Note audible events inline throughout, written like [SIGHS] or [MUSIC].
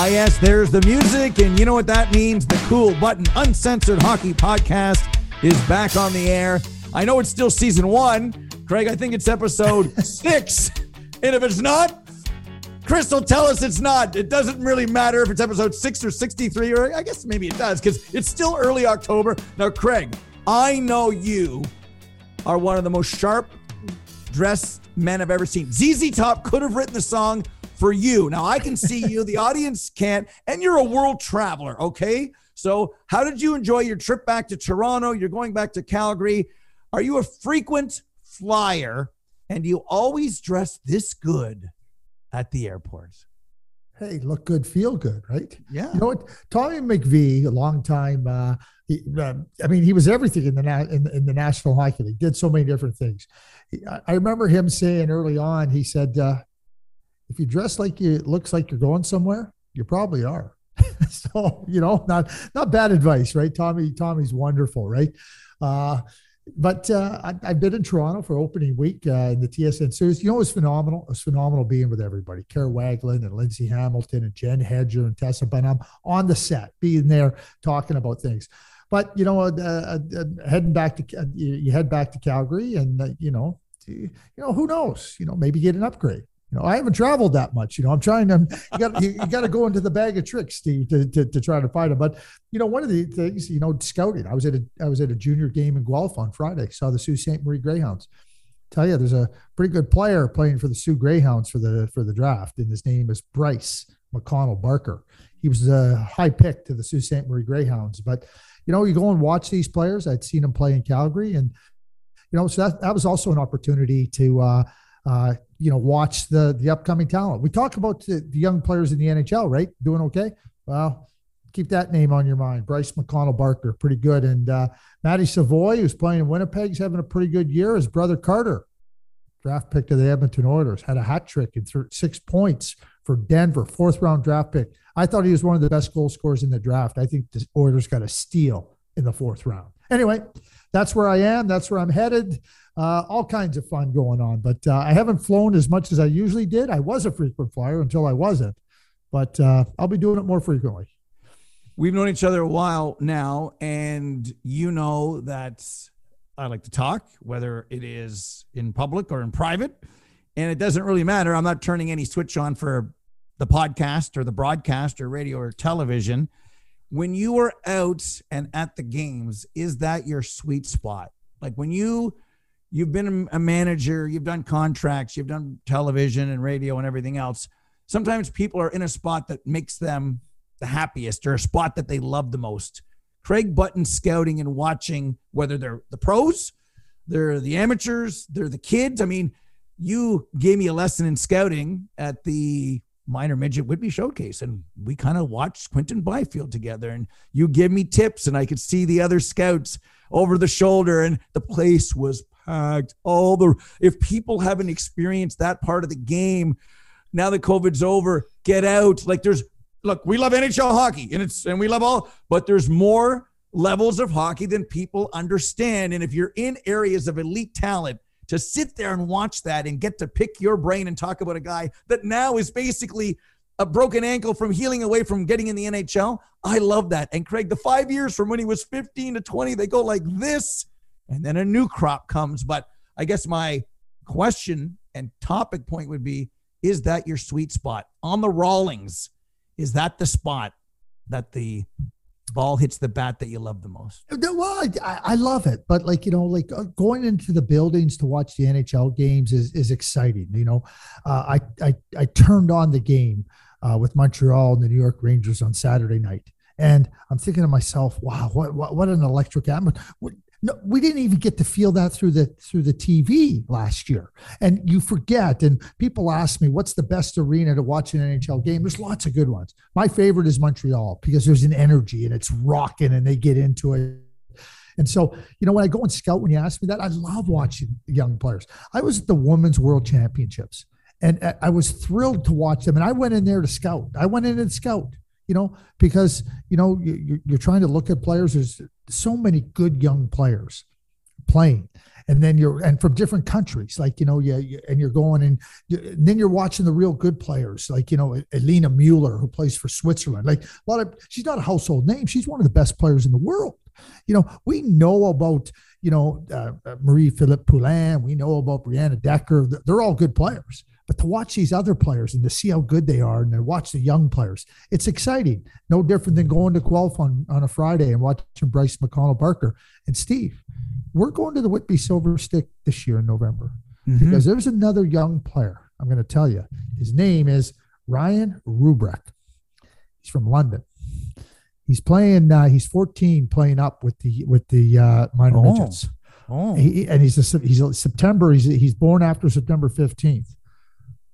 Ah, yes, there's the music, and you know what that means? The Cool Button Uncensored Hockey Podcast is back on the air. I know it's still season one. Craig, I think it's episode [LAUGHS] six. And if it's not, Crystal, tell us it's not. It doesn't really matter if it's episode six or 63, or I guess maybe it does because it's still early October. Now, Craig, I know you are one of the most sharp dressed men I've ever seen. ZZ Top could have written the song for you. Now I can see you, the audience can't, and you're a world traveler, okay? So, how did you enjoy your trip back to Toronto? You're going back to Calgary. Are you a frequent flyer and you always dress this good at the airport? Hey, look good, feel good, right? Yeah. You know what? Tommy McVie, a long time. Uh, he, uh, I mean, he was everything in the na- in, in, the National Hockey League. Did so many different things. He, I remember him saying early on. He said, uh, "If you dress like you, it looks like you're going somewhere. You probably are." [LAUGHS] so you know, not not bad advice, right? Tommy, Tommy's wonderful, right? Uh, but uh, I, have been in Toronto for opening week uh, in the TSN series. You know, it was phenomenal. It was phenomenal being with everybody. Kara Wagland and Lindsay Hamilton and Jen Hedger and Tessa Bonhomme on the set, being there, talking about things. But, you know, uh, uh, uh heading back to, uh, you, head back to Calgary and, you know, you know, who knows, you know, maybe get an upgrade. You know, I haven't traveled that much. You know, I'm trying to. You got you, you got to go into the bag of tricks, Steve, to, to, to try to find them. But you know, one of the things, you know, scouting. I was at a I was at a junior game in Guelph on Friday. Saw the Sault Ste. Marie Greyhounds. Tell you, there's a pretty good player playing for the Soo Greyhounds for the for the draft, and his name is Bryce McConnell Barker. He was a high pick to the Sault Ste. Marie Greyhounds. But you know, you go and watch these players. I'd seen him play in Calgary, and you know, so that that was also an opportunity to. Uh, uh, you know, watch the the upcoming talent. We talk about the, the, young players in the NHL, right? Doing okay. Well, keep that name on your mind. Bryce McConnell Barker, pretty good. And uh, Matty Savoie, who's playing in Winnipeg, is having a pretty good year. His brother Carter, draft pick to the Edmonton Oilers, had a hat trick and six points for Denver, fourth round draft pick. I thought he was one of the best goal scorers in the draft. I think the Oilers got a steal in the fourth round. Anyway, that's where I am. That's where I'm headed. Uh, all kinds of fun going on. But uh, I haven't flown as much as I usually did. I was a frequent flyer until I wasn't, but uh, I'll be doing it more frequently. We've known each other a while now, and you know that I like to talk, whether it is in public or in private. And it doesn't really matter. I'm not turning any switch on for the podcast or the broadcast or radio or television. When you are out and at the games, is that your sweet spot? Like when you you've been a manager, you've done contracts, you've done television and radio and everything else. Sometimes people are in a spot that makes them the happiest or a spot that they love the most. Craig Button scouting and watching whether they're the pros, they're the amateurs, they're the kids. I mean, you gave me a lesson in scouting at the minor midget Whitby showcase and we kind of watched Quinton Byfield together and you give me tips and I could see the other scouts over the shoulder and the place was All the if people haven't experienced that part of the game, now that COVID's over, get out. Like there's look, we love NHL hockey and it's and we love all, but there's more levels of hockey than people understand. And if you're in areas of elite talent, to sit there and watch that and get to pick your brain and talk about a guy that now is basically a broken ankle from healing away from getting in the NHL. I love that. And Craig, the five years from when he was 15 to 20, they go like this and then a new crop comes. But I guess my question and topic point would be is that your sweet spot on the Rawlings? Is that the spot that the ball hits the bat that you love the most? Well, I, I love it, but like you know, like uh, going into the buildings to watch the NHL games is is exciting. You know, uh, I I I turned on the game uh, with Montreal and the New York Rangers on Saturday night, and I'm thinking to myself, wow, what what, what an electric atmosphere! No, we didn't even get to feel that through the through the TV last year. And you forget. And people ask me, what's the best arena to watch an NHL game? There's lots of good ones. My favorite is Montreal because there's an energy and it's rocking and they get into it. And so, you know, when I go and scout, when you ask me that, I love watching young players. I was at the Women's World Championships and I was thrilled to watch them. And I went in there to scout. I went in and scout you know, because you know you're trying to look at players. There's so many good young players playing, and then you're and from different countries, like you know, yeah, you, and you're going and, and, then you're watching the real good players, like you know, Alina Mueller who plays for Switzerland. Like a lot of, she's not a household name. She's one of the best players in the world. You know, we know about you know uh, uh Marie-Philip Poulin. We know about Brianna Decker. They're all good players. But to watch these other players and to see how good they are and to watch the young players, it's exciting. No different than going to Guelph on, on a Friday and watching Bryce McConnell Barker. And Steve, we're going to the Whitby Silver Stick this year in November mm-hmm. because there's another young player. I'm going to tell you. His name is Ryan Roobroeck. He's from London. He's playing. Uh, he's 14, playing up with the with the uh, minor oh. midgets. Oh. He, and he's a, he's a September. He's he's born after September 15th.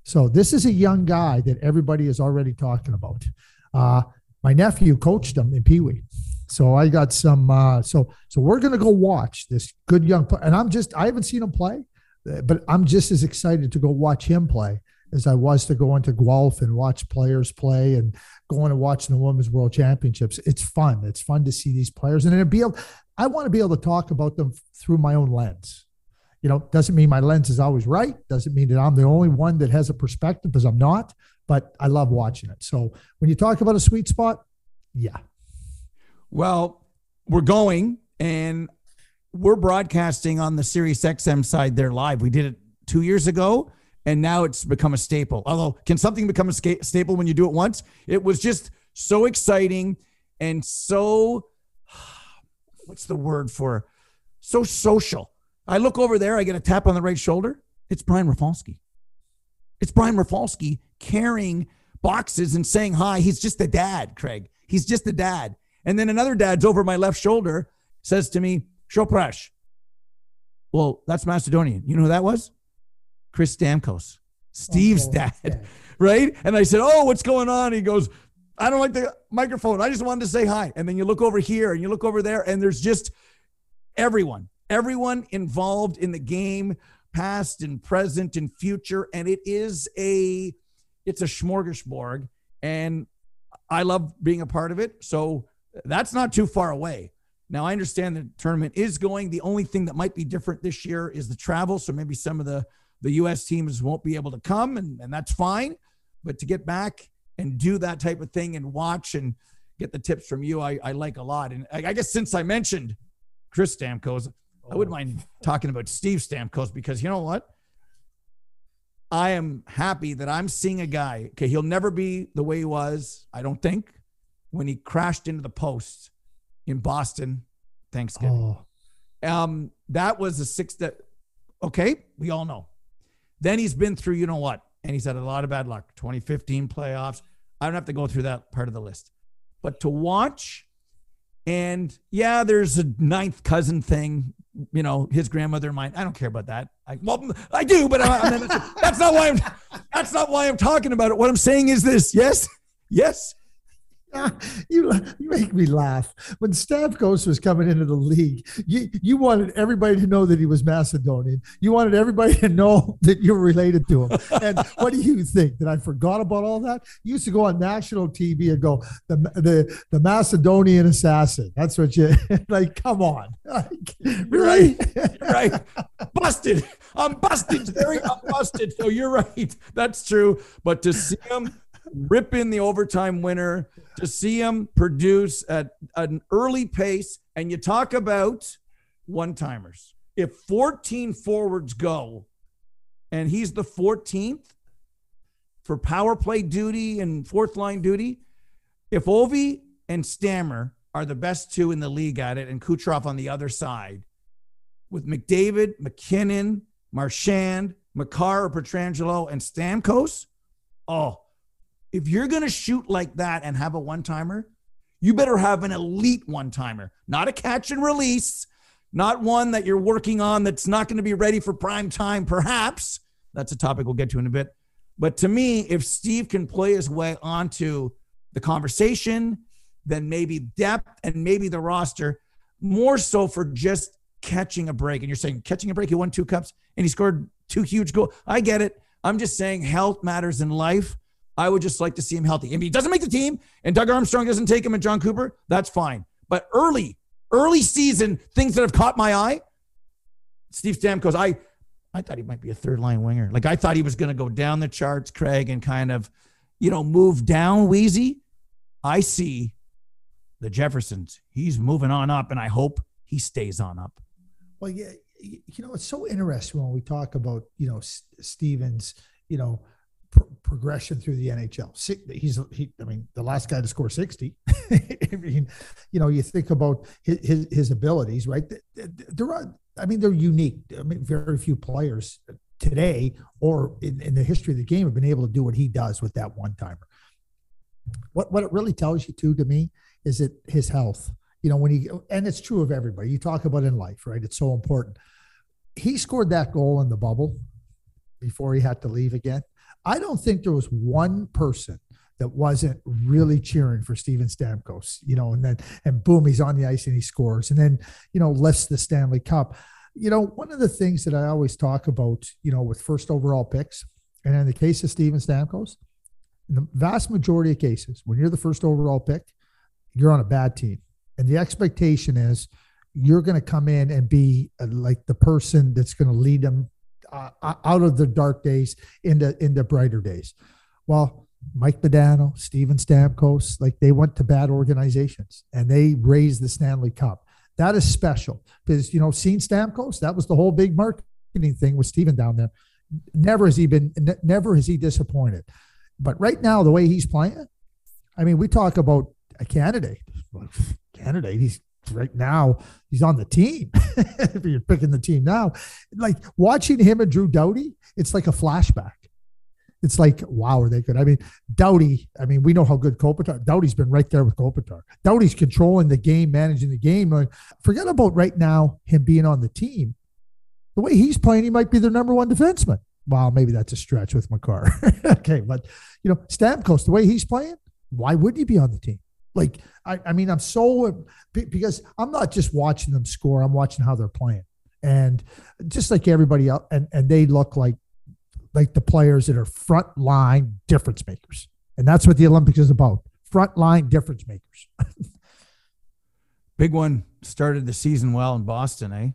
So this is a young guy that everybody is already talking about. Uh, my nephew coached him in Pee Wee. So I got some. Uh, so so we're gonna go watch this good young player, and I'm just I haven't seen him play, but I'm just as excited to go watch him play as I was to go into Guelph and watch players play and going and watching the Women's World Championships. It's fun. It's fun to see these players, and then be able. I want to be able to talk about them through my own lens you know, doesn't mean my lens is always right. Doesn't mean that I'm the only one that has a perspective because I'm not, but I love watching it. So when you talk about a sweet spot, yeah. Well, we're going and we're broadcasting on the Sirius XM side there live. We did it two years ago and now it's become a staple. Although, can something become a staple when you do it once? It was just so exciting and so, [SIGHS] what's the word for, so social I look over there, I get a tap on the right shoulder. It's Brian Rafalski. It's Brian Rafalski carrying boxes and saying hi. He's just a dad, Craig. He's just a dad. And then another dad's over my left shoulder says to me, Shoprash. Well, that's Macedonian. You know who that was? Chris Stamkos, Steve's oh, dad, [LAUGHS] right? And I said, Oh, what's going on? He goes, I don't like the microphone. I just wanted to say hi. And then you look over here and you look over there, and there's just everyone everyone involved in the game, past and present and future, and it is a it's a smorgasbord, and I love being a part of it. So that's not too far away. Now I understand the tournament is going. The only thing that might be different this year is the travel. So maybe some of the the U.S. teams won't be able to come, and, and that's fine. But to get back and do that type of thing and watch and get the tips from you, I, I like a lot. And I, I guess since I mentioned Chris Stamkos, I wouldn't mind talking about Steve Stamkos because you know what? I am happy that I'm seeing a guy. Okay, he'll never be the way he was, I don't think, when he crashed into the post in Boston Thanksgiving. Oh. Um, that was a six that okay, we all know. Then he's been through, you know what? And he's had a lot of bad luck. 2015 playoffs. I don't have to go through that part of the list. But to watch, and yeah, there's a ninth cousin thing you know, his grandmother and mine. I don't care about that. I, well, I do, but I, I mean, that's, that's not why I'm. That's not why I'm talking about it. What I'm saying is this: yes, yes, [LAUGHS] you, you make me laugh. When Stamkos was coming into the league, you, you wanted everybody to know that he was Macedonian. You wanted everybody to know [LAUGHS] that you were related to him. And what do you think? That I forgot about all that? You used to go on national TV and go, the, the, the Macedonian assassin. That's what you, [LAUGHS] like, come on. Like, really? Right. right. Busted. I'm busted, Jerry. I'm busted. So you're right. That's true. But to see him rip in the overtime winner, to see him produce at an early pace. And you talk about one timers. If 14 forwards go and he's the 14th for power play duty and fourth line duty, if Ovi and Stammer are the best two in the league at it and Kucherov on the other side, with McDavid, MacKinnon, Marchand, Makar or Pietrangelo, and Stamkos, oh, if you're going to shoot like that and have a one timer, you better have an elite one timer, not a catch and release, not one that you're working on that's not going to be ready for prime time, perhaps. That's a topic we'll get to in a bit. But to me, if Steve can play his way onto the conversation, then maybe depth and maybe the roster, more so for just catching a break. And you're saying catching a break, he won two cups and he scored two huge goals. I get it. I'm just saying health matters in life. I would just like to see him healthy. If he doesn't make the team and Doug Armstrong doesn't take him and Jon Cooper, that's fine. But early, early season, things that have caught my eye Steve Stamkos, I I thought he might be a third line winger. Like I thought he was going to go down the charts, Craig, and kind of, you know, move down Weezy. I see the Jeffersons. He's moving on up, and I hope he stays on up. Well, yeah, you know, it's so interesting when we talk about, you know, Stevens, you know, pr- progression through the NHL. He's, he, I mean, the last guy to score 60. [LAUGHS] I mean, you know, you think about his, his, his abilities, right? There are, I mean, they're unique. I mean, very few players today or in, in the history of the game have been able to do what he does with that one timer. What, what it really tells you too, to me, is that his health, you know, when he, and it's true of everybody you talk about in life, right? It's so important. He scored that goal in the bubble before he had to leave again. I don't think there was one person that wasn't really cheering for Steven Stamkos, you know, and then and boom, he's on the ice and he scores, and then you know lifts the Stanley Cup. You know, one of the things that I always talk about, you know, with first overall picks, and in the case of Steven Stamkos, in the vast majority of cases, when you're the first overall pick, you're on a bad team, and the expectation is you're going to come in and be uh, like the person that's going to lead them uh, out of the dark days into into brighter days. Well, Mike Modano, Steven Stamkos, like they went to bad organizations and they raised the Stanley Cup. That is special because you know, seeing Stamkos, that was the whole big marketing thing with Steven down there. Never has he been, never has he disappointed. But right now, the way he's playing, I mean, we talk about a candidate. Candidate, he's right now he's on the team. [LAUGHS] if you're picking the team now, like watching him and Drew Doughty, it's like a flashback. It's like, wow, are they good? I mean, Doughty, I mean, we know how good Kopitar. Doughty's been right there with Kopitar. Doughty's controlling the game, managing the game. Like, forget about right now him being on the team. The way he's playing, he might be their number one defenseman. Well, maybe that's a stretch with Makar. [LAUGHS] okay, but you know, Stamkos, the way he's playing, why wouldn't he be on the team? Like, I, I mean, I'm so because I'm not just watching them score, I'm watching how they're playing. And just like everybody else, and, and they look like like the players that are front line difference makers. And that's what the Olympics is about. Front line difference makers. [LAUGHS] Big one started the season well in Boston, eh?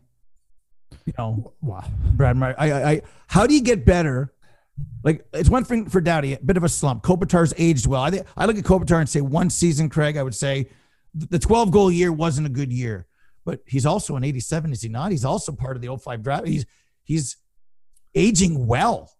You know, wow. Brad Murray. I, I, I, how do you get better like it's one thing for Doughty, a bit of a slump. Kopitar's aged well. I think I look at Kopitar and say one season, Craig. I would say the 12 goal year wasn't a good year, but he's also an 87, is he not? He's also part of the 05 draft. He's he's aging well,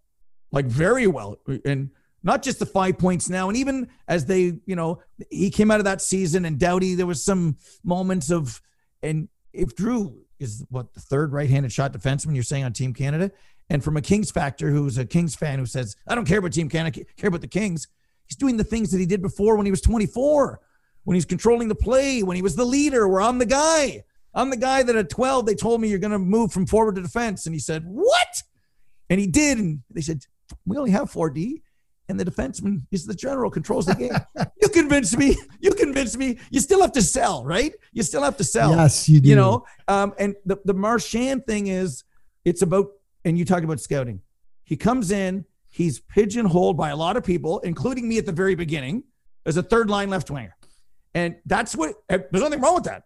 like very well, and not just the five points now. And even as they, you know, he came out of that season and Doughty, there was some moments of, and if Drew is what the third right-handed shot defenseman you're saying on Team Canada, and from a Kings factor, who's a Kings fan who says, I don't care about Team Canada, I care about the Kings. He's doing the things that he did before when he was 24, when he's controlling the play, when he was the leader, where I'm the guy. I'm the guy that at 12, they told me you're going to move from forward to defense. And he said, What? And he did. And they said, We only have 4D. And the defenseman is the general, controls the game. [LAUGHS] you convinced me. You convinced me. You still have to sell, right? You still have to sell. Yes, you do. You know, um, and the, the Marchand thing is it's about and you talk about scouting. He comes in, he's pigeonholed by a lot of people, including me at the very beginning, as a third line left winger. And that's what, there's nothing wrong with that.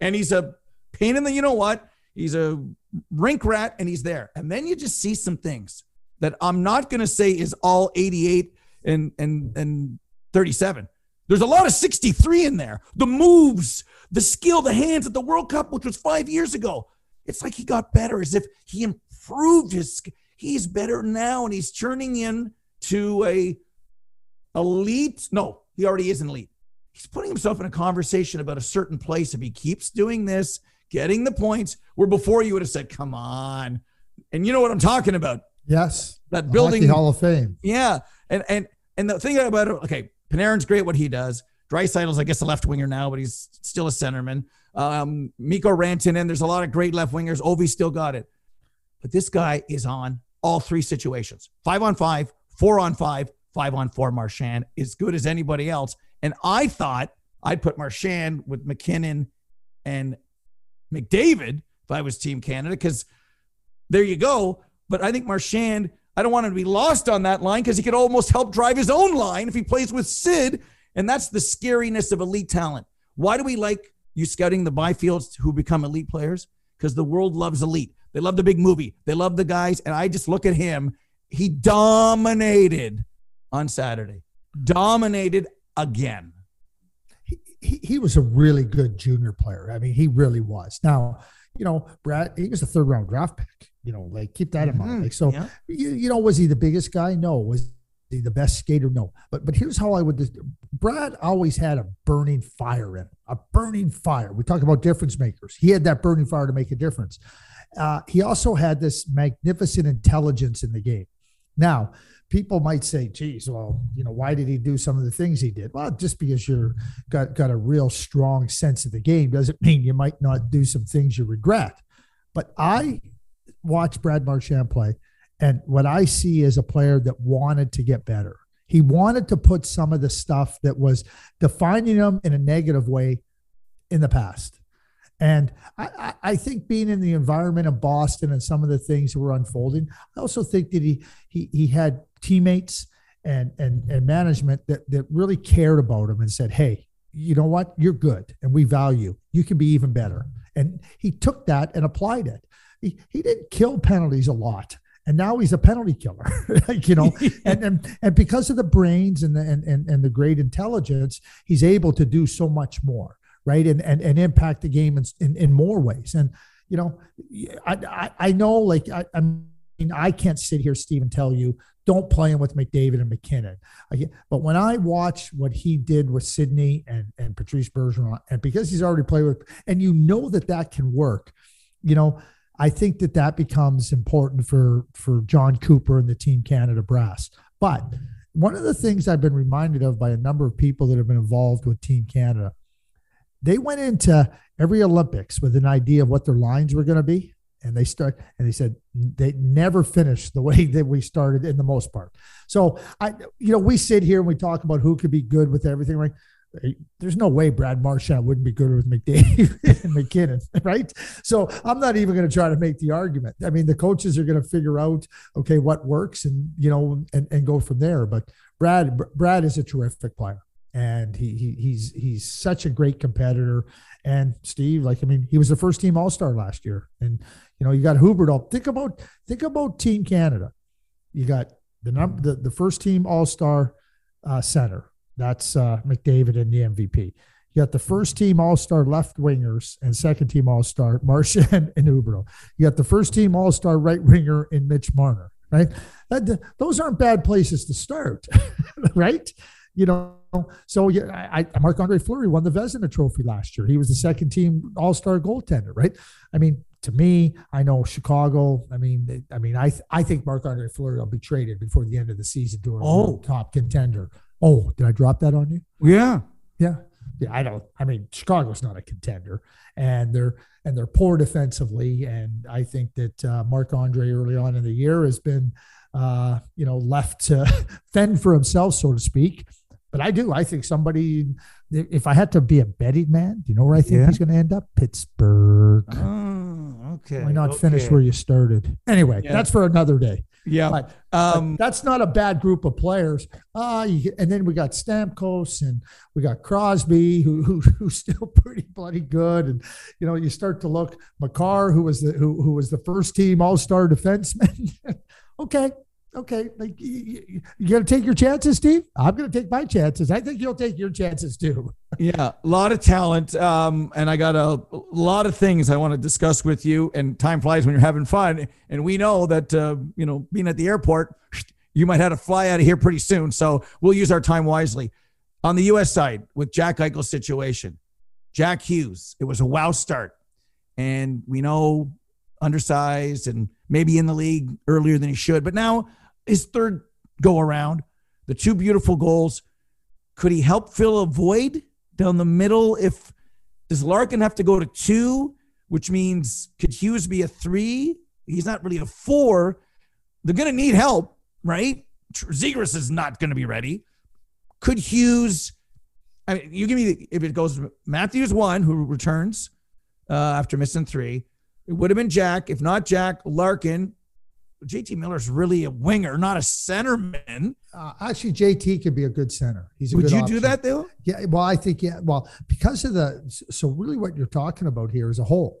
And he's a pain in the, you know what? He's a rink rat and he's there. And then you just see some things that I'm not going to say is all 88 and, and, and 37. There's a lot of 63 in there. The moves, the skill, the hands at the World Cup, which was five years ago. It's like he got better as if he improved his he's better now and he's turning in to a elite no he already is an elite. He's putting himself in a conversation about a certain place. If he keeps doing this getting the points where before you would have said come on. And you know what i'm talking about. Yes. That building hall of fame. Yeah. And and and the thing about it okay panarin's great what he does. Draisaitl's, I guess, a left winger now, but he's still a centerman. Um, Mikko Rantanen, there's a lot of great left wingers. Ovi still got it. But this guy is on all three situations five on five, four on five, five on four. Marchand as good as anybody else. And I thought I'd put Marchand with MacKinnon and McDavid if I was Team Canada, because there you go. But I think Marchand, I don't want him to be lost on that line because he could almost help drive his own line if he plays with Sid. And that's the scariness of elite talent. Why do we like you scouting the Byfields who become elite players? Because the world loves elite. They love the big movie. They love the guys. And I just look at him. He dominated on Saturday, dominated again. He, he, he was a really good junior player. I mean, he really was. Now, you know, Brad, he was a third round draft pick. You know, like keep that in mind. Mhm. Like, so, Yeah. you, you know, was he the biggest guy? No. Was he the best skater? No. But but here's how I would. Brad always had a burning fire in him, a burning fire. We talk about difference makers. He had that burning fire to make a difference. Uh, he also had this magnificent intelligence in the game. Now, people might say, "Geez, well, you know, why did he do some of the things he did?" Well, just because you're got got a real strong sense of the game doesn't mean you might not do some things you regret. But I watch Brad Marchand play, and what I see is a player that wanted to get better. He wanted to put some of the stuff that was defining him in a negative way in the past. And I, I, think being in the environment of Boston and some of the things that were unfolding, I also think that he he he had teammates and and and management that that really cared about him and said, "Hey, you know what? You're good, and we value. You can be even better." And he took that and applied it. He he didn't kill penalties a lot, and now he's a penalty killer. [LAUGHS] like, you know, [LAUGHS] and, and and because of the brains and the and, and and the great intelligence, he's able to do so much more, right? And and and impact the game in in, in more ways. And you know, I I, I know like I, I mean I can't sit here, Steve, and tell you don't play him with McDavid and MacKinnon. I but when I watch what he did with Sidney and and Patrice Bergeron, and because he's already played with, and you know that that can work, you know. I think that that becomes important for for Jon Cooper and the Team Canada brass. But one of the things I've been reminded of by a number of people that have been involved with Team Canada, they went into every Olympics with an idea of what their lines were going to be, and they start and they said they never finished the [LAUGHS] way that we started in the most part. So I, you know, we sit here and we talk about who could be good with everything, right? There's no way Brad Marchand wouldn't be good with McDavid [LAUGHS] and MacKinnon, [LAUGHS] right? So I'm not even going to try to make the argument. I mean, the coaches are going to figure out, okay, what works and, you know, and, and go from there. But Brad, Brad is a terrific player and he, he he's, he's such a great competitor. And Steve, like, I mean, he was the first team all-star last year and, you know, you got Huberdeau. Think about, think about team Canada. You got the number, the, the first team all-star uh, center, that's uh, McDavid and the MVP. You got the first team All Star left wingers and second team All Star Marchand [LAUGHS] and Huberdeau. You got the first team All Star right winger in Mitch Marner. Right, that, those aren't bad places to start, [LAUGHS] right? You know, so yeah, I, I Marc Andre Fleury won the Vezina Trophy last year. He was the second team All Star goaltender. Right, I mean, to me, I know Chicago. I mean, I mean, I I think Marc Andre Fleury will be traded before the end of the season to a Oh. top contender. Oh, did I drop that on you? Yeah. Yeah. Yeah, I don't. I mean, Chicago's not a contender, and they're and they're poor defensively. And I think that uh, Marc Andre early on in the year has been, uh, you know, left to [LAUGHS] fend for himself, so to speak. But I do. I think somebody. If I had to be a betting man, do you know where I think Yeah. he's going to end up? Pittsburgh. Oh, okay. Why not finish where you started? Anyway, Yeah. that's for another day. Yeah. But but Um, that's not a bad group of players. Uh, you, and then we got Stamkos and we got Crosby, who, who who's still [LAUGHS] pretty bloody good. And you know, you start to look Makar, who was the who who was the first team All Star defenseman. [LAUGHS] okay, okay, like you, got to take your chances, Steve. I'm to take my chances. I think you'll take your chances too. [LAUGHS] Yeah, a lot of talent. Um, and I got a, a lot of things I want to discuss with you. And time flies when you're having fun. And we know that, uh, you know, being at the airport, you might have to fly out of here pretty soon. So we'll use our time wisely. On the U.S. side, with Jack Eichel's situation, Jack Hughes, it was a wow start. And we know undersized and maybe in the league earlier than he should. But now his third go around, the two beautiful goals. Could he help fill a void down the middle? If does Larkin have to go to two, which means could Hughes be a three? He's not really a four. They're going to need help, right? Zegras is not going to be ready. Could Hughes? I mean, you give me the, if it goes to Matthews one who returns uh, after missing three. It would have been Jack. If not Jack, Larkin. JT Miller's really a winger, not a centerman. Uh, actually, JT could be a good center. He's a Would you do that though? Yeah, well, I think yeah. Well, because of the so really what you're talking about here is a hole.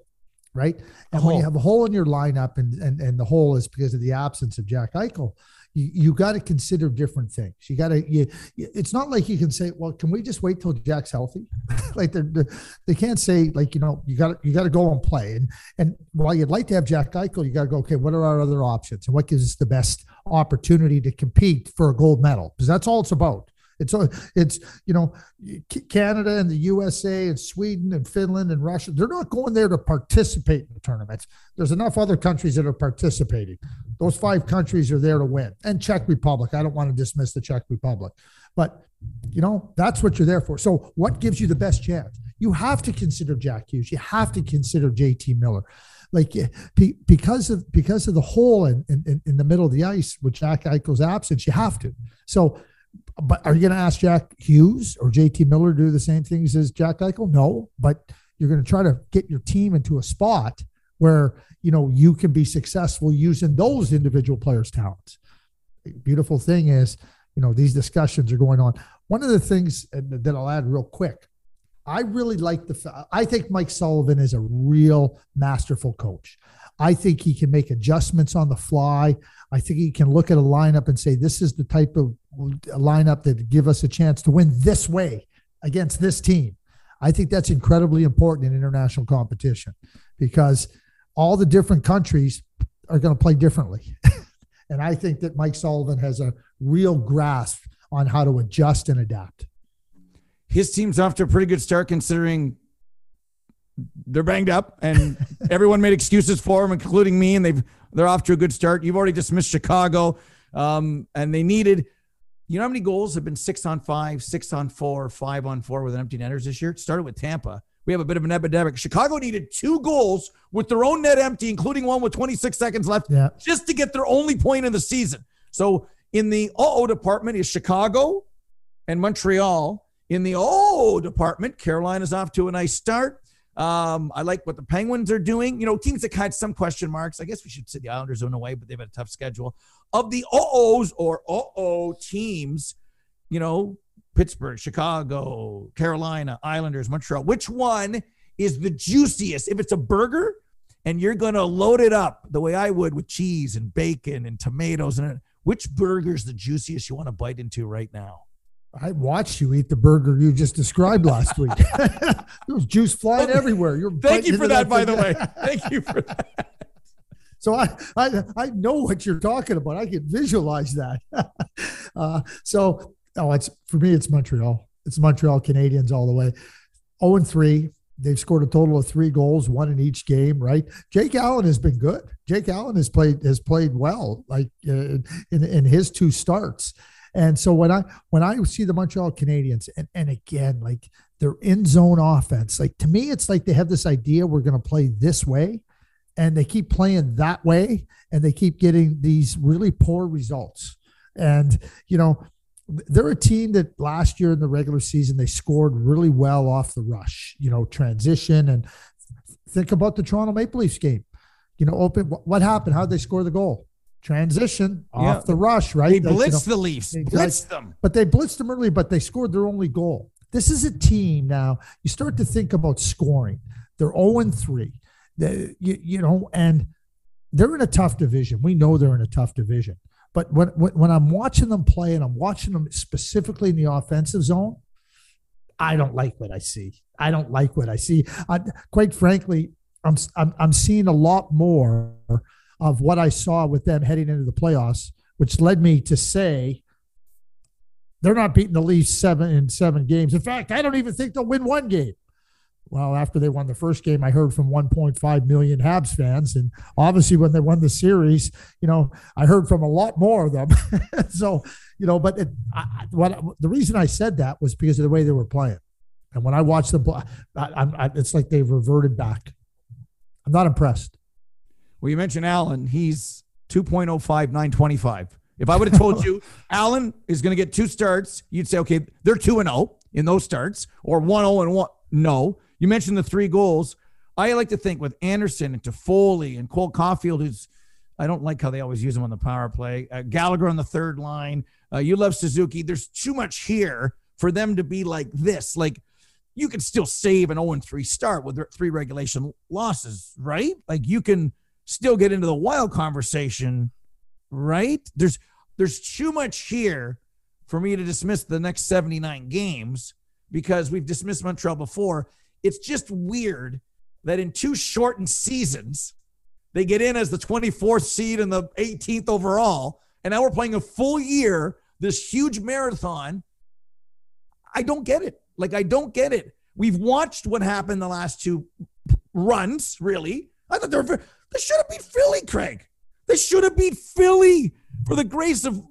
right? And when you have a hole in your lineup, and and and the hole is because of the absence of Jack Eichel, you, you got to consider different things. You got to, you, it's not like you can say, well, can we just wait till Jack's healthy? [LAUGHS] like they're, they're, they can not say like, you know, you got to, you got to go and play. And, and while you'd like to have Jack Eichel, you got to go, okay, what are our other options? And what gives us the best opportunity to compete for a gold medal? Because that's all it's about. It's it's you know Canada and the USA and Sweden and Finland and Russia. They're not going there to participate in the tournaments. There's enough other countries that are participating. Those five countries are there to win. And Czech Republic. I don't want to dismiss the Czech Republic, but you know that's what you're there for. So what gives you the best chance? You have to consider Jack Hughes. You have to consider JT Miller like eh, because of because of the hole in, in, in the middle of the ice with Jack Eichel's absence, you have to. So but are you going to ask Jack Hughes or JT Miller to do the same things as Jack Eichel? No, but you're going to try to get your team into a spot where you know you can be successful using those individual players' talents. The beautiful thing is, you know, these discussions are going on. One of the things uh, that I'll add real quick, I really like the. I think Mike Sullivan is a real masterful coach. I think he can make adjustments on the fly. I think he can look at a lineup and say, this is the type of lineup that give us a chance to win this way against this team. I think that's incredibly important in international competition because all the different countries are going to play differently. [LAUGHS] and I think that Mike Sullivan has a real grasp on how to adjust and adapt. His team's off to a pretty good start considering they're banged up and [LAUGHS] everyone made excuses for them, including me, and they've they're off to a good start. You've already dismissed Chicago, um, and they needed. You know how many goals have been six on five, six on four, five on four with an empty netters this year? It started with Tampa. We have a bit of an epidemic. Chicago needed two goals with their own net empty, including one with 26 seconds left, yeah. just to get their only point in the season. So in the uh-oh department is Chicago and Montreal. In the oh department, Carolina's off to a nice start. Um, I like what the Penguins are doing. You know, teams that had some question marks. I guess we should say the Islanders in a way, but they've had a tough schedule. Of the uh-ohs or uh-oh teams, you know, Pittsburgh, Chicago, Carolina, Islanders, Montreal. Which one is the juiciest? If it's a burger and you're going to load it up the way I would with cheese and bacon and tomatoes and which burger is the juiciest you want to bite into right now? I watched you eat the burger you just described last week. [LAUGHS] [LAUGHS] there was juice flying everywhere. You're Thank you for that, that by the way. Thank you for that. [LAUGHS] So I, I I know what you're talking about. I can visualize that. uh, so oh, it's for me. It's Montreal. It's Montreal Canadiens all the way. Zero oh and three. They've scored a total of three goals, one in each game. Right. Jake Allen has been good. Jake Allen has played has played well, like uh, in in his two starts. And so when I when I see the Montreal Canadiens, and, and again, like their in zone offense, like to me, it's like they have this idea we're going to play this way, and they keep playing that way, and they keep getting these really poor results. And you know, they're a team that last year in the regular season they scored really well off the rush, you know, transition and think about the Toronto Maple Leafs game. You know, open what happened? How did they score the goal? Transition off the rush, right? They blitzed you know, the Leafs, they blitzed them. But they blitzed them early, but they scored their only goal. This is a team now. You start to think about scoring. They're 0 3. They, you, you know, and they're in a tough division. We know they're in a tough division. But when, when, when I'm watching them play and I'm watching them specifically in the offensive zone, I don't like what I see. I don't like what I see. I, quite frankly, I'm, I'm, I'm seeing a lot more of what I saw with them heading into the playoffs, which led me to say they're not beating the Leafs seven in seven games. In fact, I don't even think they'll win one game. Well, after they won the first game, I heard from 1.5 million Habs fans, and obviously when they won the series, you know, I heard from a lot more of them. [LAUGHS] so, you know, but it, I, what the reason I said that was because of the way they were playing, and when I watched them I, I, it's like they've reverted back. I'm not impressed. Well, you mentioned Allen. He's 2.05, 925. If I would have told [LAUGHS] you Allen is going to get two starts, you'd say, okay, they're 2 and 0 in those starts or 1 0 and 1. No. You mentioned the three goals. I like to think with Anderson and Toffoli and Cole Caufield, who's I don't like how they always use him on the power play. Uh, Gallagher on the third line. Uh, you love Suzuki. There's too much here for them to be like this. Like you can still save an 0 3 start with three regulation losses, right? Like you can still get into the wild conversation, right? There's there's too much here for me to dismiss the next 79 games because we've dismissed Montreal before. It's just weird that in two shortened seasons, they get in as the 24th seed and the 18th overall. And now we're playing a full year, this huge marathon. I don't get it. Like, I don't get it. We've watched what happened the last two runs, really. I thought they were, they should have beat Philly, Craig. They should have beat Philly for the grace of,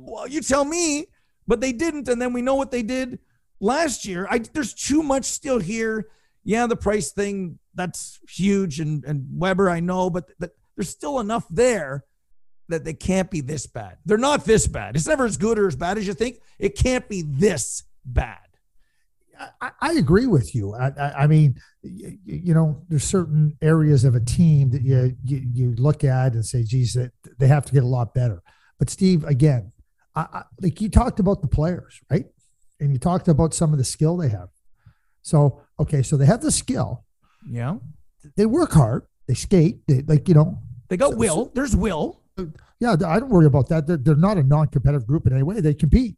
well, you tell me, but they didn't. And then we know what they did last year. I, there's too much still here. Yeah, the price thing, that's huge. And, and Weber, I know, but, but there's still enough there that they can't be this bad. They're not this bad. It's never as good or as bad as you think. It can't be this bad. I, I agree with you. I, I, I mean, you, you, know, there's certain areas of a team that you, you, you look at and say, geez, that they have to get a lot better. But Steve, again, I, like you talked about the players, right? And you talked about some of the skill they have. So, okay, so they have the skill. Yeah. They work hard. They skate. They like, you know, they got will. There's will. Yeah, I don't worry about that. They're, they're not a non-competitive group in any way. They compete.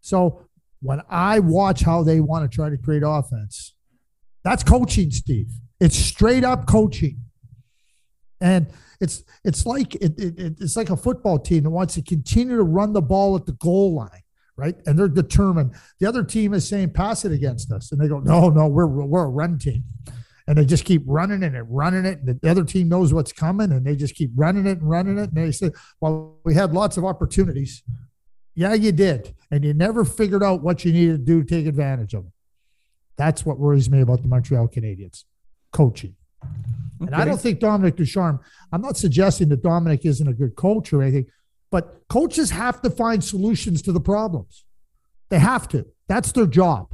So when I watch how they want to try to create offense, that's coaching, Steve. It's straight up coaching. And it's it's like it, it, it's like a football team that wants to continue to run the ball at the goal line, right? And they're determined. The other team is saying pass it against us, and they go, no, no, we're we're a run team, and they just keep running it and running it, and the other team knows what's coming, and they just keep running it and running it, and they say, well, we had lots of opportunities. Yeah, you did. And you never figured out what you needed to do to take advantage of them. That's what worries me about the Montreal Canadiens coaching. Okay. And I don't think Dominic Ducharme, I'm not suggesting that Dominic isn't a good coach or anything, but coaches have to find solutions to the problems. They have to. That's their job.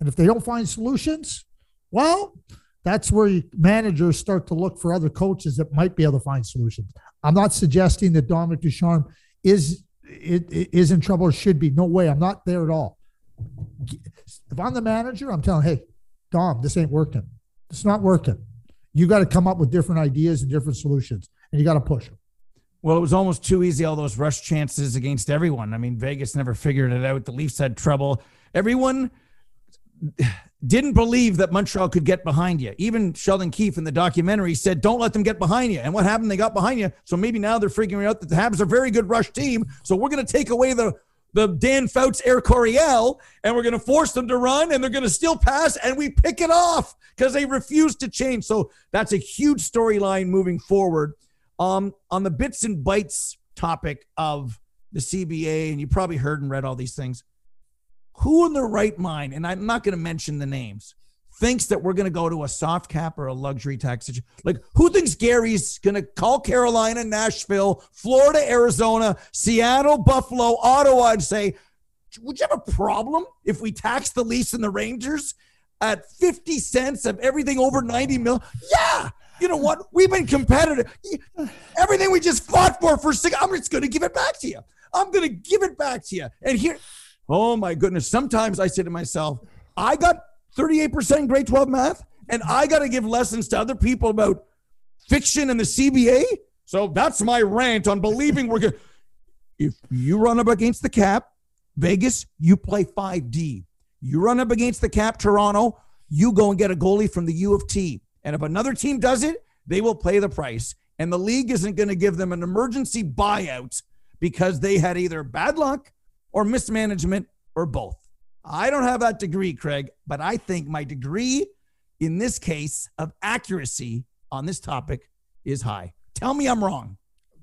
And if they don't find solutions, well, that's where managers start to look for other coaches that might be able to find solutions. I'm not suggesting that Dominic Ducharme is it, it is in trouble or should be. No way. I'm not there at all. If I'm the manager, I'm telling, hey, Dom, this ain't working. It's not working. You got to come up with different ideas and different solutions, and you got to push them. Well, it was almost too easy, all those rush chances against everyone. I mean, Vegas never figured it out. The Leafs had trouble. Everyone didn't believe that Montreal could get behind you. Even Sheldon Keefe in the documentary said, "Don't let them get behind you." And what happened? They got behind you. So maybe now they're figuring out that the Habs are a very good rush team. So we're going to take away the the Dan Fouts Air Coryell, and we're going to force them to run, and they're going to still pass, and we pick it off because they refuse to change. So that's a huge storyline moving forward. Um, on the bits and bytes topic of the CBA, and you probably heard and read all these things who in their right mind, and I'm not going to mention the names, thinks that we're going to go to a soft cap or a luxury tax? Like, who thinks Gary's going to call Carolina, Nashville, Florida, Arizona, Seattle, Buffalo, Ottawa, and say, would you have a problem if we tax the Leafs and the Rangers at 50 cents of everything over 90 mil? Yeah. You know what? We've been competitive. Everything we just fought for for six, I'm just going to give it back to you. I'm going to give it back to you. And here, Oh my goodness. Sometimes I say to myself, I got 38% grade 12 math and I got to give lessons to other people about fiction and the CBA. So that's my rant on believing we're good. [LAUGHS] If you run up against the cap, Vegas, you play 5D. You run up against the cap, Toronto, you go and get a goalie from the U of T. And if another team does it, they will pay the price. And the league isn't going to give them an emergency buyout because they had either bad luck or mismanagement or both. I don't have that degree, Craig, but I think my degree in this case of accuracy on this topic is high. Tell me I'm wrong.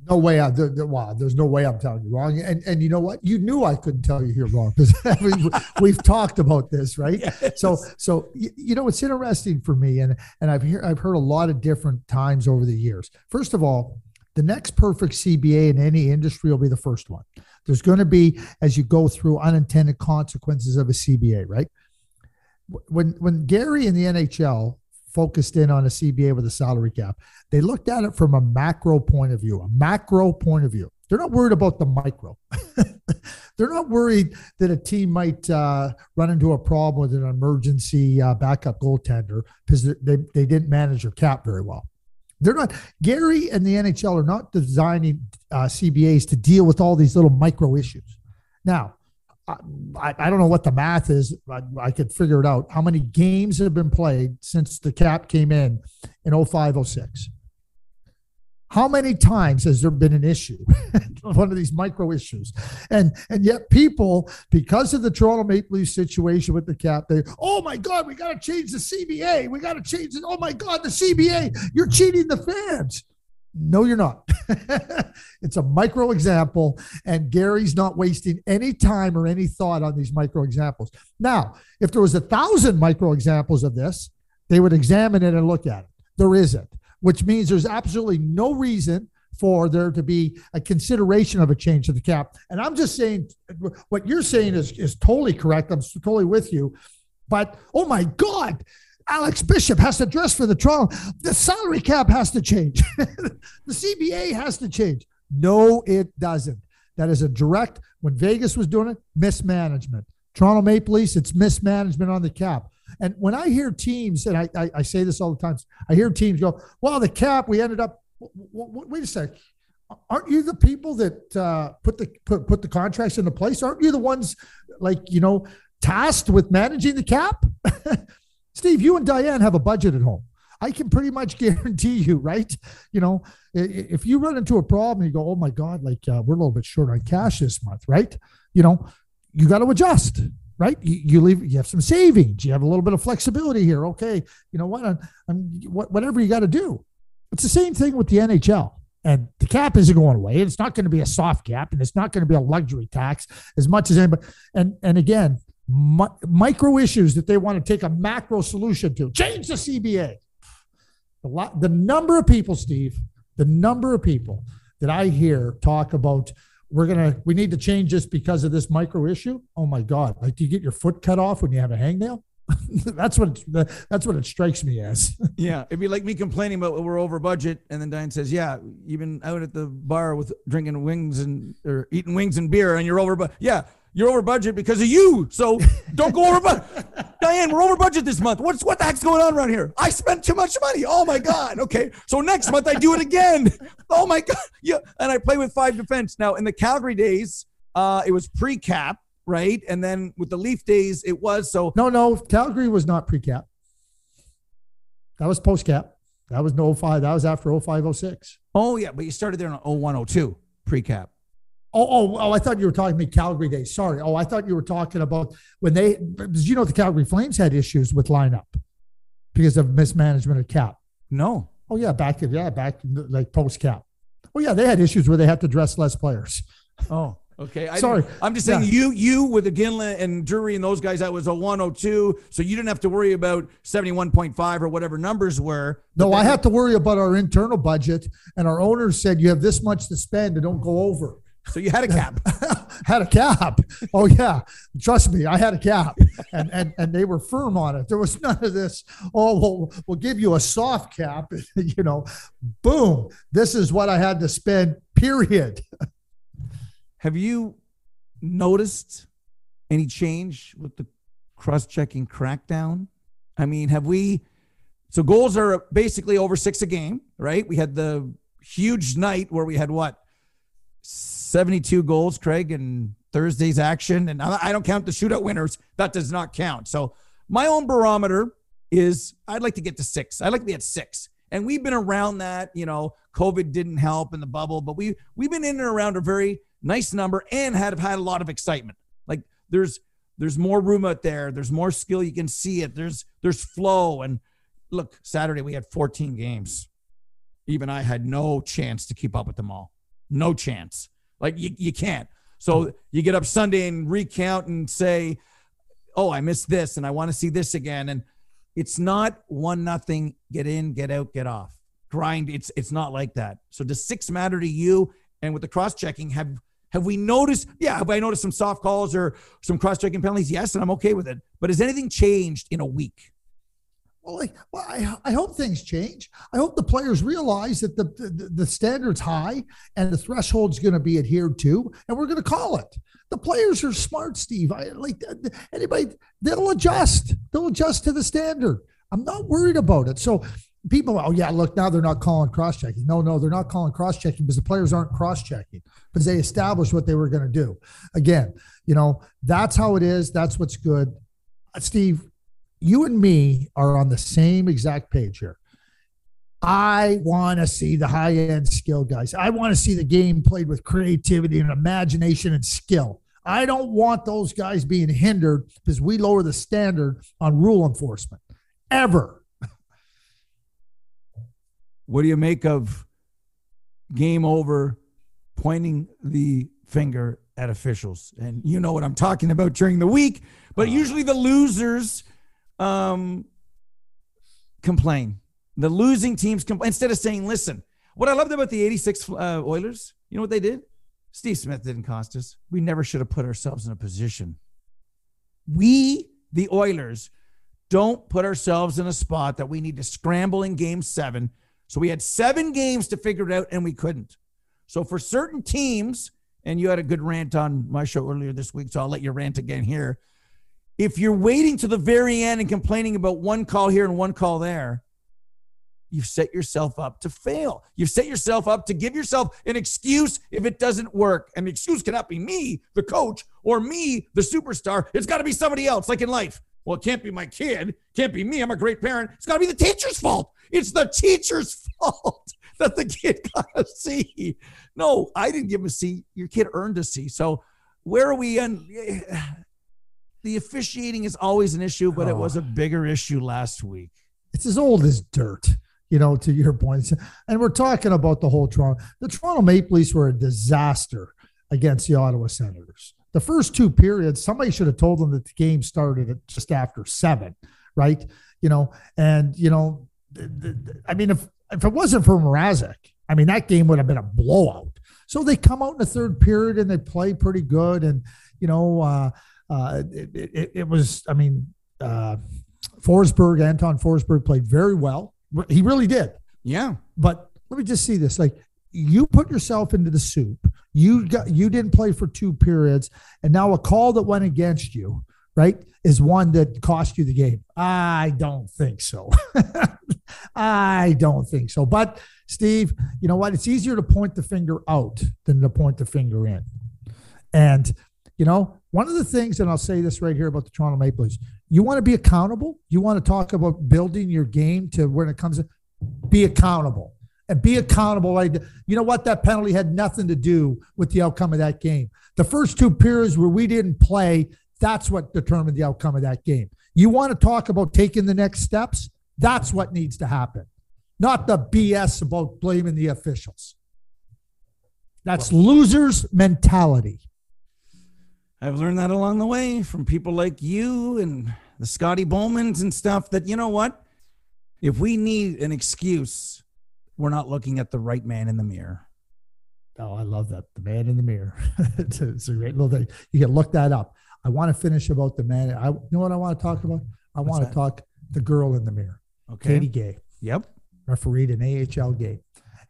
No way. I, there, there, wow, there's no way I'm telling you wrong. And and you know what? You knew I couldn't tell you here wrong because [LAUGHS] we've talked about this, right? [LAUGHS] Yes. So so you, you know it's interesting for me, and and I've hear, I've heard a lot of different times over the years. First of all, the next perfect CBA in any industry will be the first one. There's going to be, as you go through, unintended consequences of a CBA, right? When when Gary and the NHL focused in on a CBA with a salary cap, they looked at it from a macro point of view, a macro point of view. They're not worried about the micro. [LAUGHS] they're not worried that a team might uh, run into a problem with an emergency uh, backup goaltender because they, they didn't manage their cap very well. They're not Gary and the NHL are not designing uh, CBAs to deal with all these little micro issues. Now, I, I don't know what the math is. I, I could figure it out. How many games have been played since the cap came in in 05, 06? How many times has there been an issue, [LAUGHS] one of these micro issues, and and yet people, because of the Toronto Maple Leafs situation with the cap, they, oh my God, we got to change the CBA. We got to change it. Oh my God, the CBA, you're cheating the fans. No, you're not. [LAUGHS] it's a micro example, and Gary's not wasting any time or any thought on these micro examples. Now, if there was a thousand micro examples of this, they would examine it and look at it. There isn't, which means there's absolutely no reason for there to be a consideration of a change to the cap. And I'm just saying what you're saying is, is totally correct. I'm totally with you. But oh my God, Alex Bishop has to dress for the trial. The salary cap has to change. [LAUGHS] the CBA has to change. No, it doesn't. That is a direct, when Vegas was doing it, mismanagement. Toronto Maple Leafs, it's mismanagement on the cap. And when I hear teams, and I, I, I say this all the time, I hear teams go, well, the cap, we ended up, wait a sec. Aren't you the people that uh, put the put, put the contracts into place? Aren't you the ones like you know tasked with managing the cap? [LAUGHS] Steve, you and Diane have a budget at home. I can pretty much [LAUGHS] guarantee you, right? You know, if you run into a problem, you go, "Oh my God, like uh, we're a little bit short on cash this month," right? You know, you got to adjust, right? You, you, leave, you have some savings, you have a little bit of flexibility here. Okay, you know what? I'm, I'm whatever you got to do. It's the same thing with the NHL. And the cap isn't going away. It's not going to be a soft cap, and it's not going to be a luxury tax as much as anybody. And and again, mi- micro issues that they want to take a macro solution to. Change the CBA. The, lot, the number of people, Steve, the number of people that I hear talk about we're gonna we need to change this because of this micro issue. Oh my God! Like, do you get your foot cut off when you have a hangnail? [LAUGHS] that's what that's what it strikes me as. [LAUGHS] yeah, it'd be like me complaining about we're over budget, and then Diane says, "Yeah, you've been out at the bar with drinking wings and or eating wings and beer, and you're over." But yeah, you're over budget because of you. So [LAUGHS] don't go over budget. Diane, we're over budget this month. What's what the heck's going on around here? I spent too much money. Oh my God. Okay. So next month I do it again. [LAUGHS] Oh my God. Yeah. And I play with five defense. Now in the Calgary days, uh, it was pre-cap, right? And then with the Leaf days, it was so no, no, Calgary was not pre-cap. That was post-cap. That was no 05. That was after 0506. Oh, yeah. But you started there in 0102 pre-cap. Oh, oh, oh, I thought you were talking me Calgary days. Sorry. Oh, I thought you were talking about when they, you know, the Calgary Flames had issues with lineup because of mismanagement of cap. No. Oh, yeah. Back, yeah, back like post cap. Oh, yeah. They had issues where they had to dress less players. Oh, okay. I Sorry. I'm just saying yeah. you, you with the Iginla and Drury and those guys, that was a 102. So you didn't have to worry about 71.5 or whatever numbers were. No, I had to worry about our internal budget. And our owners said, you have this much to spend and don't go over. So you had a cap. [LAUGHS] had a cap. Oh yeah, trust me, I had a cap, and and and they were firm on it. There was none of this. Oh, we'll, we'll give you a soft cap. [LAUGHS] you know, boom. This is what I had to spend. Period. Have you noticed any change with the cross-checking crackdown? I mean, have we? So goals are basically over six a game, right? We had the huge night where we had what 72 goals, Craig, in Thursday's action. And I don't count the shootout winners. That does not count. So my own barometer is I'd like to get to six. I'd like to be at six. And we've been around that, you know, COVID didn't help in the bubble, but we we've been in and around a very nice number and have had a lot of excitement. Like there's there's more room out there. There's more skill. You can see it. There's there's flow. And look, Saturday we had 14 games. Even I had no chance to keep up with them all. No chance. Like you, you can't. So hmm. you get up Sunday and recount and say, "Oh, I missed this, and I want to see this again." And it's not one nothing. Get in, get out, get off. Grind. It's it's not like that. So does six matter to you? And with the cross checking, have have we noticed? Yeah, have I noticed some soft calls or some cross checking penalties? Yes, and I'm okay with it. But has anything changed in a week? Well, like, well, I, I hope things change. I hope the players realize that the the, the standard's high and the threshold's going to be adhered to, and we're going to call it. The players are smart, Steve. I like anybody. They'll adjust. They'll adjust to the standard. I'm not worried about it. So people, oh yeah, look now they're not calling cross checking. No, no, they're not calling cross checking because the players aren't cross checking because they established what they were going to do. Again, you know that's how it is. That's what's good. Uh, Steve, you and me are on the same exact page here. I want to see the high end skill guys. I want to see the game played with creativity and imagination and skill. I don't want those guys being hindered because we lower the standard on rule enforcement ever. What do you make of game over pointing the finger at officials? And you know what I'm talking about during the week, but uh, usually the losers um, complain. The losing teams complain instead of saying, listen, what I loved about the 86 uh, Oilers, you know what they did? Steve Smith didn't cost us. We never should have put ourselves in a position. We, the Oilers, don't put ourselves in a spot that we need to scramble in game seven. So we had seven games to figure it out and we couldn't. So for certain teams, and you had a good rant on my show earlier this week, so I'll let you rant again here. If you're waiting to the very end and complaining about one call here and one call there, you've set yourself up to fail. You've set yourself up to give yourself an excuse if it doesn't work. And the excuse cannot be me, the coach, or me, the superstar. It's got to be somebody else, like in life. Well, it can't be my kid. Can't be me. I'm a great parent. It's got to be the teacher's fault. It's the teacher's [LAUGHS] fault that the kid got a C. No, I didn't give him a C. Your kid earned a C. So where are we? On [SIGHS] the officiating is always an issue, but oh. it was a oh. bigger issue last week. It's as old as dirt, you know, to your point. And we're talking about the whole Toronto. The Toronto Maple Leafs were a disaster against the Ottawa Senators. The first two periods, somebody should have told them that the game started at just after seven, right? You know, and you know, I mean, if if it wasn't for Mrazek, I mean, that game would have been a blowout. So they come out in the third period and they play pretty good, and you know, uh, uh, it, it, it, was, I mean, uh, Forsberg, Anton Forsberg played very well. He really did. Yeah. But let me just see this. Like you put yourself into the soup. You got you didn't play for two periods, and now a call that went against you, right, is one that cost you the game. I don't think so. [LAUGHS] I don't think so. But Steve, you know what? It's easier to point the finger out than to point the finger in. And you know, one of the things, and I'll say this right here about the Toronto Maple Leafs, you want to be accountable. You want to talk about building your game to when it comes to be accountable and be accountable. Like, you know what? That penalty had nothing to do with the outcome of that game. The first two periods where we didn't play, that's what determined the outcome of that game. You want to talk about taking the next steps? That's what needs to happen, not the BS about blaming the officials. That's losers' mentality. I've learned that along the way from people like you and the Scotty Bowmans and stuff that, you know what? If we need an excuse, we're not looking at the right man in the mirror. Oh, I love that. The man in the mirror. [LAUGHS] it's, a, it's, a, great little thing. You can look that up. I want to finish about the man. I you know what I want to talk about? I What's want to talk the girl in the mirror. Okay. Katie Guay. Yep. Refereed an AHL game.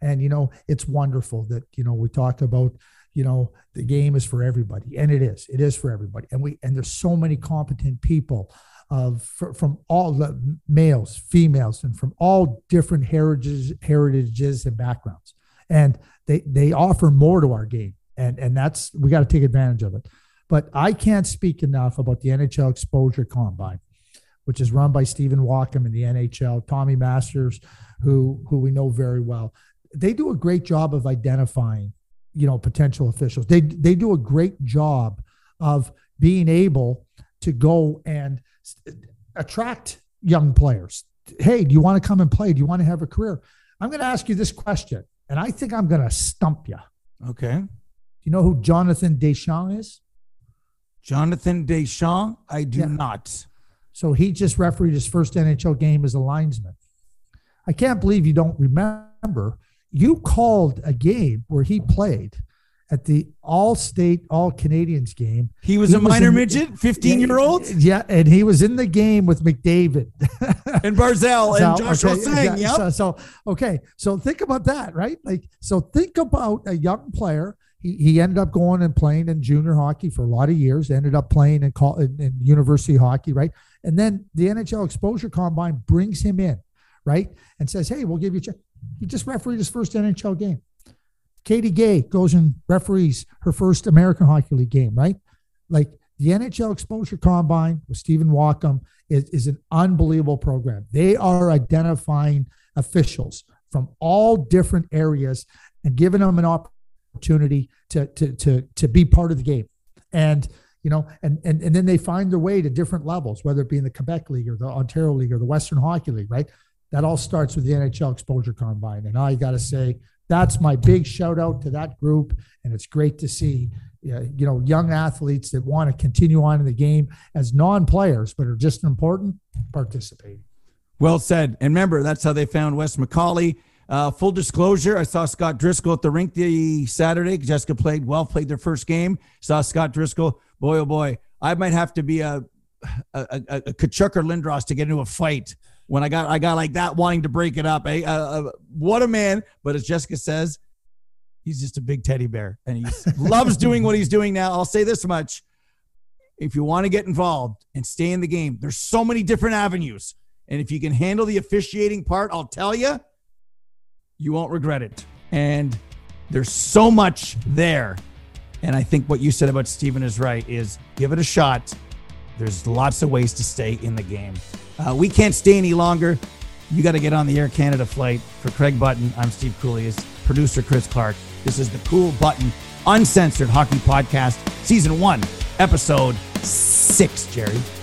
And you know, it's wonderful that, you know, we talk about you know the game is for everybody and it is it is for everybody and we and there's so many competent people of from all the males females and from all different heritages heritages and backgrounds and they they offer more to our game and and that's we got to take advantage of it but i can't speak enough about the nhl exposure combine which is run by Stephen Walkom in the NHL, Tommy Masters, who who we know very well. They do a great job of identifying you know potential officials. They they do a great job of being able to go and attract young players. Hey, do you want to come and play? Do you want to have a career? I'm going to ask you this question, and I think I'm going to stump you. Okay. Do you know who Jonathan Deschamps is? Jonathan Deschamps? I do yeah. not. So he just refereed his first NHL game as a linesman. I can't believe you don't remember you called a game where he played at the all state, all Canadians game. He was He a was minor in- midget, 15 year old, Yeah, and he was in the game with McDavid. [LAUGHS] and Barzal and So, Joshua okay, Sang. yeah, Yep. So, so okay, so think about that, right? Like, so think about a young player. He, he ended up going and playing in junior hockey for a lot of years. Ended up playing in, call, in, in university hockey, right? And then the NHL Exposure Combine brings him in, right, and says, "Hey, we'll give you a check." He just refereed his first NHL game. Katie Guay goes and referees her first American Hockey League game, right? Like the NHL Exposure Combine with Stephen Walkom is, is an unbelievable program. They are identifying officials from all different areas and giving them an opportunity to to to to be part of the game. And you know, and and and then they find their way to different levels, whether it be in the Quebec League or the Ontario League or the Western Hockey League, right? That all starts with the NHL Exposure Combine. And I got to say, that's my big shout out to that group. And it's great to see, uh, you know, young athletes that want to continue on in the game as non-players, but are just important participating. Well said. And remember, that's how they found Wes McCauley. Uh, full disclosure, I saw Scott Driscoll at the rink the Saturday. Jessica played well, played their first game. Saw Scott Driscoll. Boy, oh boy, I might have to be a a, a, a Tkachuk or Lindros to get into a fight when I got I got like that wanting to break it up. Eh? Uh, uh, what a man! But as Jessica says, he's just a big teddy bear, and he [LAUGHS] loves doing what he's doing now. I'll say this much: if you want to get involved and stay in the game, there's so many different avenues. And if you can handle the officiating part, I'll tell you, you won't regret it. And there's so much there. And I think what you said about Steven is right is give it a shot. There's lots of ways to stay in the game. Uh, we can't stay any longer. You got to get on the Air Canada flight. For Craig Button, I'm Steve Kouleas. Is producer Chris Clark. This is the Cool Button Uncensored Hockey Podcast, Season 1, Episode 6, Jerry.